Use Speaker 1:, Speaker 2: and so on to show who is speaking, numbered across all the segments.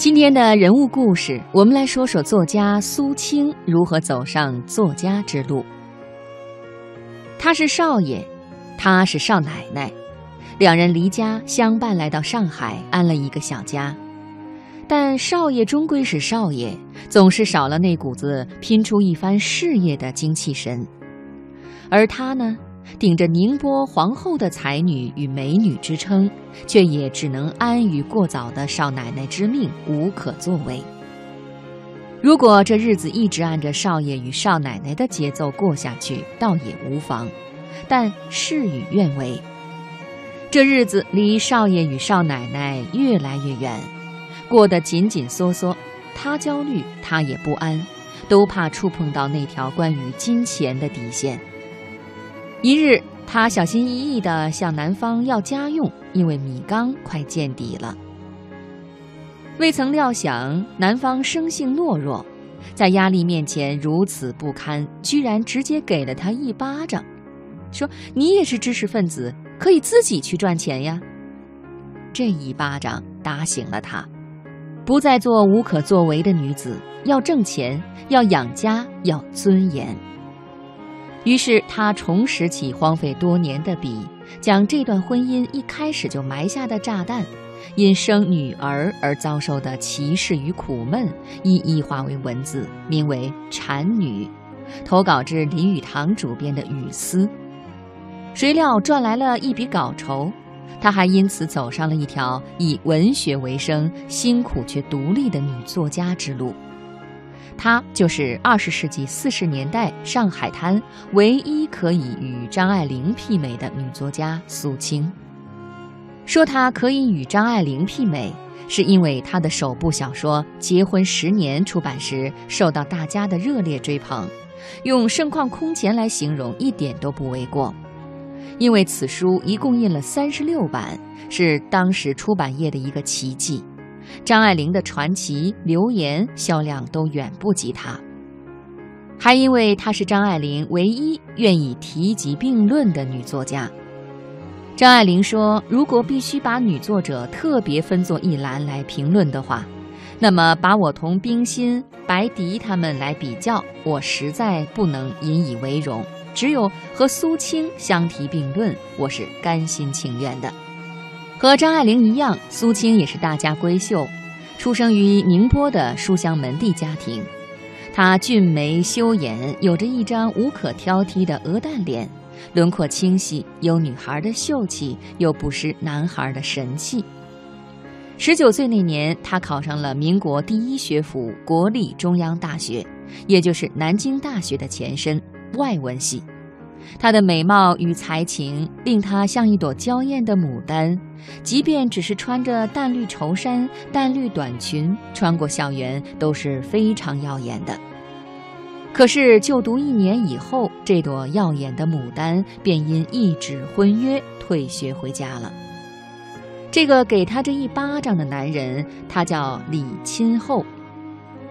Speaker 1: 今天的人物故事，我们来说说作家苏青如何走上作家之路。他是少爷，她是少奶奶，两人离家相伴来到上海，安了一个小家。但少爷终归是少爷，总是少了那股子拼出一番事业的精气神，而他呢？顶着宁波皇后的才女与美女之称，却也只能安于过早的少奶奶之命，无可作为。如果这日子一直按着少爷与少奶奶的节奏过下去，倒也无妨。但事与愿违，这日子离少爷与少奶奶越来越远，过得紧紧缩缩。他焦虑，他也不安，都怕触碰到那条关于金钱的底线。一日，他小心翼翼地向男方要家用，因为米缸快见底了。未曾料想，男方生性懦弱，在压力面前如此不堪，居然直接给了他一巴掌，说：“你也是知识分子，可以自己去赚钱呀。”这一巴掌打醒了他，不再做无可作为的女子，要挣钱，要养家，要尊严。于是他重拾起荒废多年的笔，将这段婚姻一开始就埋下的炸弹，因生女儿而遭受的歧视与苦闷，一一化为文字，名为《产女》，投稿至林语堂主编的《语丝》。谁料赚来了一笔稿酬，他还因此走上了一条以文学为生、辛苦却独立的女作家之路。她就是二十世纪四十年代上海滩唯一可以与张爱玲媲美的女作家苏青。说她可以与张爱玲媲美，是因为她的首部小说《结婚十年》出版时受到大家的热烈追捧，用盛况空前来形容一点都不为过。因为此书一共印了三十六版，是当时出版业的一个奇迹。张爱玲的传奇流言销量都远不及她，还因为她是张爱玲唯一愿意提及并论的女作家。张爱玲说：“如果必须把女作者特别分作一栏来评论的话，那么把我同冰心、白狄他们来比较，我实在不能引以为荣。只有和苏青相提并论，我是甘心情愿的。”和张爱玲一样，苏青也是大家闺秀，出生于宁波的书香门第家庭。她俊眉修眼，有着一张无可挑剔的鹅蛋脸，轮廓清晰，有女孩的秀气，又不失男孩的神气。十九岁那年，她考上了民国第一学府国立中央大学，也就是南京大学的前身外文系。她的美貌与才情令她像一朵娇艳的牡丹，即便只是穿着淡绿绸衫、淡绿短裙，穿过校园都是非常耀眼的。可是就读一年以后，这朵耀眼的牡丹便因一纸婚约退学回家了。这个给她这一巴掌的男人，他叫李钦厚，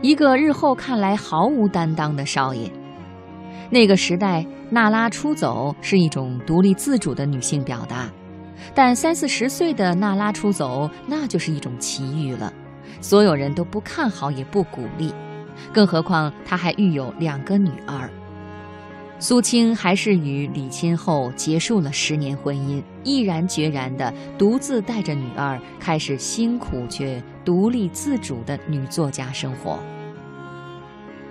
Speaker 1: 一个日后看来毫无担当的少爷。那个时代，娜拉出走是一种独立自主的女性表达，但三四十岁的娜拉出走，那就是一种奇遇了。所有人都不看好，也不鼓励，更何况她还育有两个女儿。苏青还是与李钦厚结束了十年婚姻，毅然决然地独自带着女儿，开始辛苦却独立自主的女作家生活。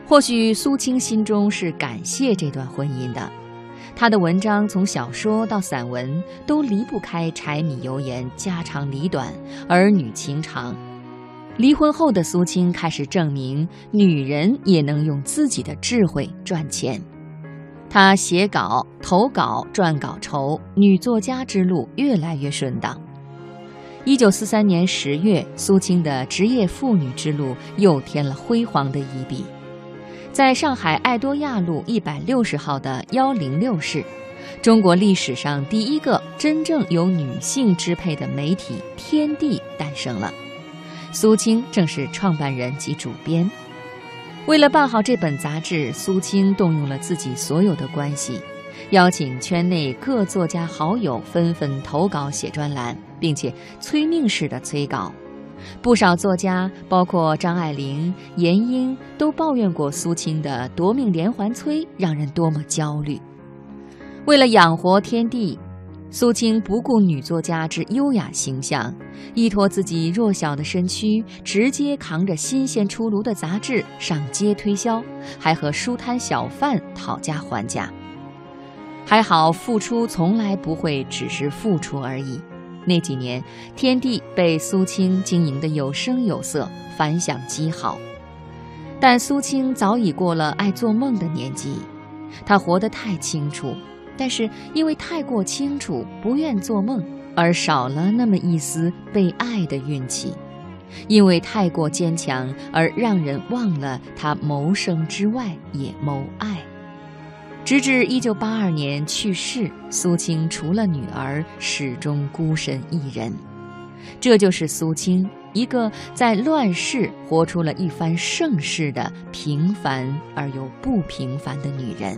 Speaker 1: 或许苏青心中是感谢这段婚姻的，她的文章从小说到散文都离不开柴米油盐、家长里短、儿女情长。离婚后的苏青开始证明，女人也能用自己的智慧赚钱。她写稿、投稿、赚稿酬，女作家之路越来越顺当。一九四三年十月，苏青的职业妇女之路又添了辉煌的一笔。在上海爱多亚路一百六十号的幺零六室，中国历史上第一个真正由女性支配的媒体《天地》诞生了。苏青正是创办人及主编。为了办好这本杂志，苏青动用了自己所有的关系，邀请圈内各作家好友纷纷投稿写专栏，并且催命式的催稿。不少作家，包括张爱玲、闫英，都抱怨过苏青的夺命连环催让人多么焦虑。为了养活天地，苏青不顾女作家之优雅形象，依托自己弱小的身躯，直接扛着新鲜出炉的杂志上街推销，还和书摊小贩讨价还价。还好，付出从来不会只是付出而已。那几年，天地被苏青经营得有声有色，反响极好。但苏青早已过了爱做梦的年纪，她活得太清楚，但是因为太过清楚，不愿做梦，而少了那么一丝被爱的运气；因为太过坚强，而让人忘了她谋生之外也谋爱。直至一九八二年去世，苏青除了女儿，始终孤身一人。这就是苏青，一个在乱世活出了一番盛世的平凡而又不平凡的女人。